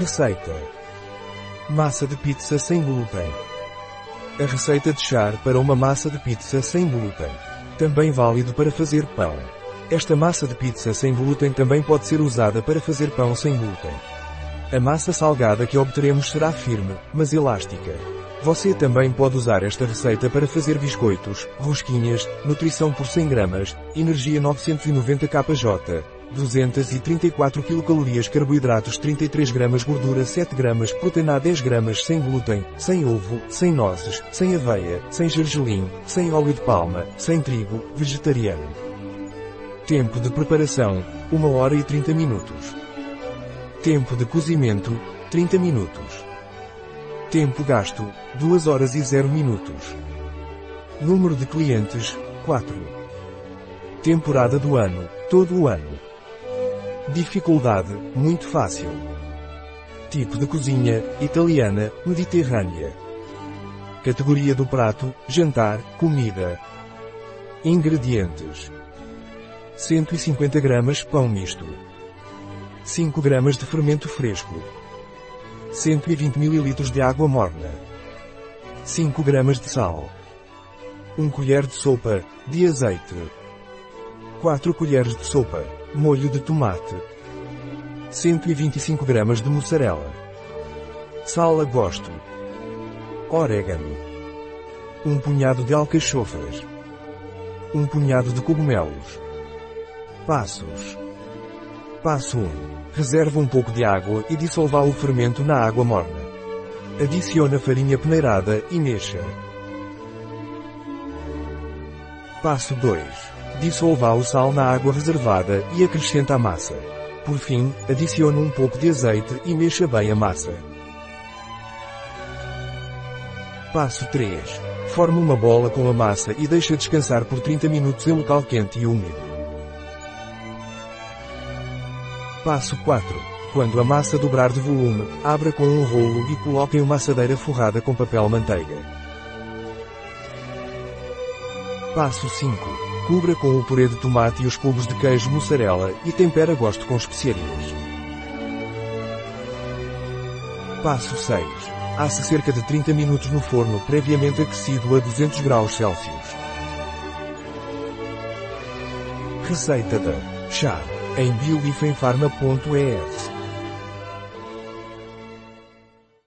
Receita. Massa de pizza sem glúten. A receita de char para uma massa de pizza sem glúten. Também válido para fazer pão. Esta massa de pizza sem glúten também pode ser usada para fazer pão sem glúten. A massa salgada que obteremos será firme, mas elástica. Você também pode usar esta receita para fazer biscoitos, rosquinhas, nutrição por 100 gramas, energia 990 kJ, 234 kcal carboidratos 33 gramas gordura 7 gramas proteína 10 gramas sem glúten, sem ovo, sem nozes, sem aveia, sem gergelim, sem óleo de palma, sem trigo, vegetariano. Tempo de preparação, 1 hora e 30 minutos. Tempo de cozimento, 30 minutos. Tempo gasto, 2 horas e 0 minutos. Número de clientes, 4. Temporada do ano, todo o ano. Dificuldade, muito fácil. Tipo de cozinha, italiana, mediterrânea. Categoria do prato, jantar, comida. Ingredientes. 150 gramas pão misto. 5 gramas de fermento fresco. 120 ml de água morna. 5 gramas de sal. 1 colher de sopa de azeite. 4 colheres de sopa molho de tomate. 125 gramas de mussarela. Sal a gosto. Orégano. Um punhado de alcachofras. Um punhado de cogumelos. Passos. Passo 1. Reserve um pouco de água e dissolva o fermento na água morna. Adicione a farinha peneirada e mexa. Passo 2. Dissolva o sal na água reservada e acrescenta a massa. Por fim, adicione um pouco de azeite e mexa bem a massa. Passo 3. Forme uma bola com a massa e deixe descansar por 30 minutos em local quente e úmido. Passo 4. Quando a massa dobrar de volume, abra com um rolo e coloque em uma assadeira forrada com papel manteiga. Passo 5. Cubra com o purê de tomate e os cubos de queijo mussarela e tempera a gosto com especiarias. Passo 6. Asse cerca de 30 minutos no forno previamente aquecido a 200 graus Celsius. Receita da chá em bioifenfarma.es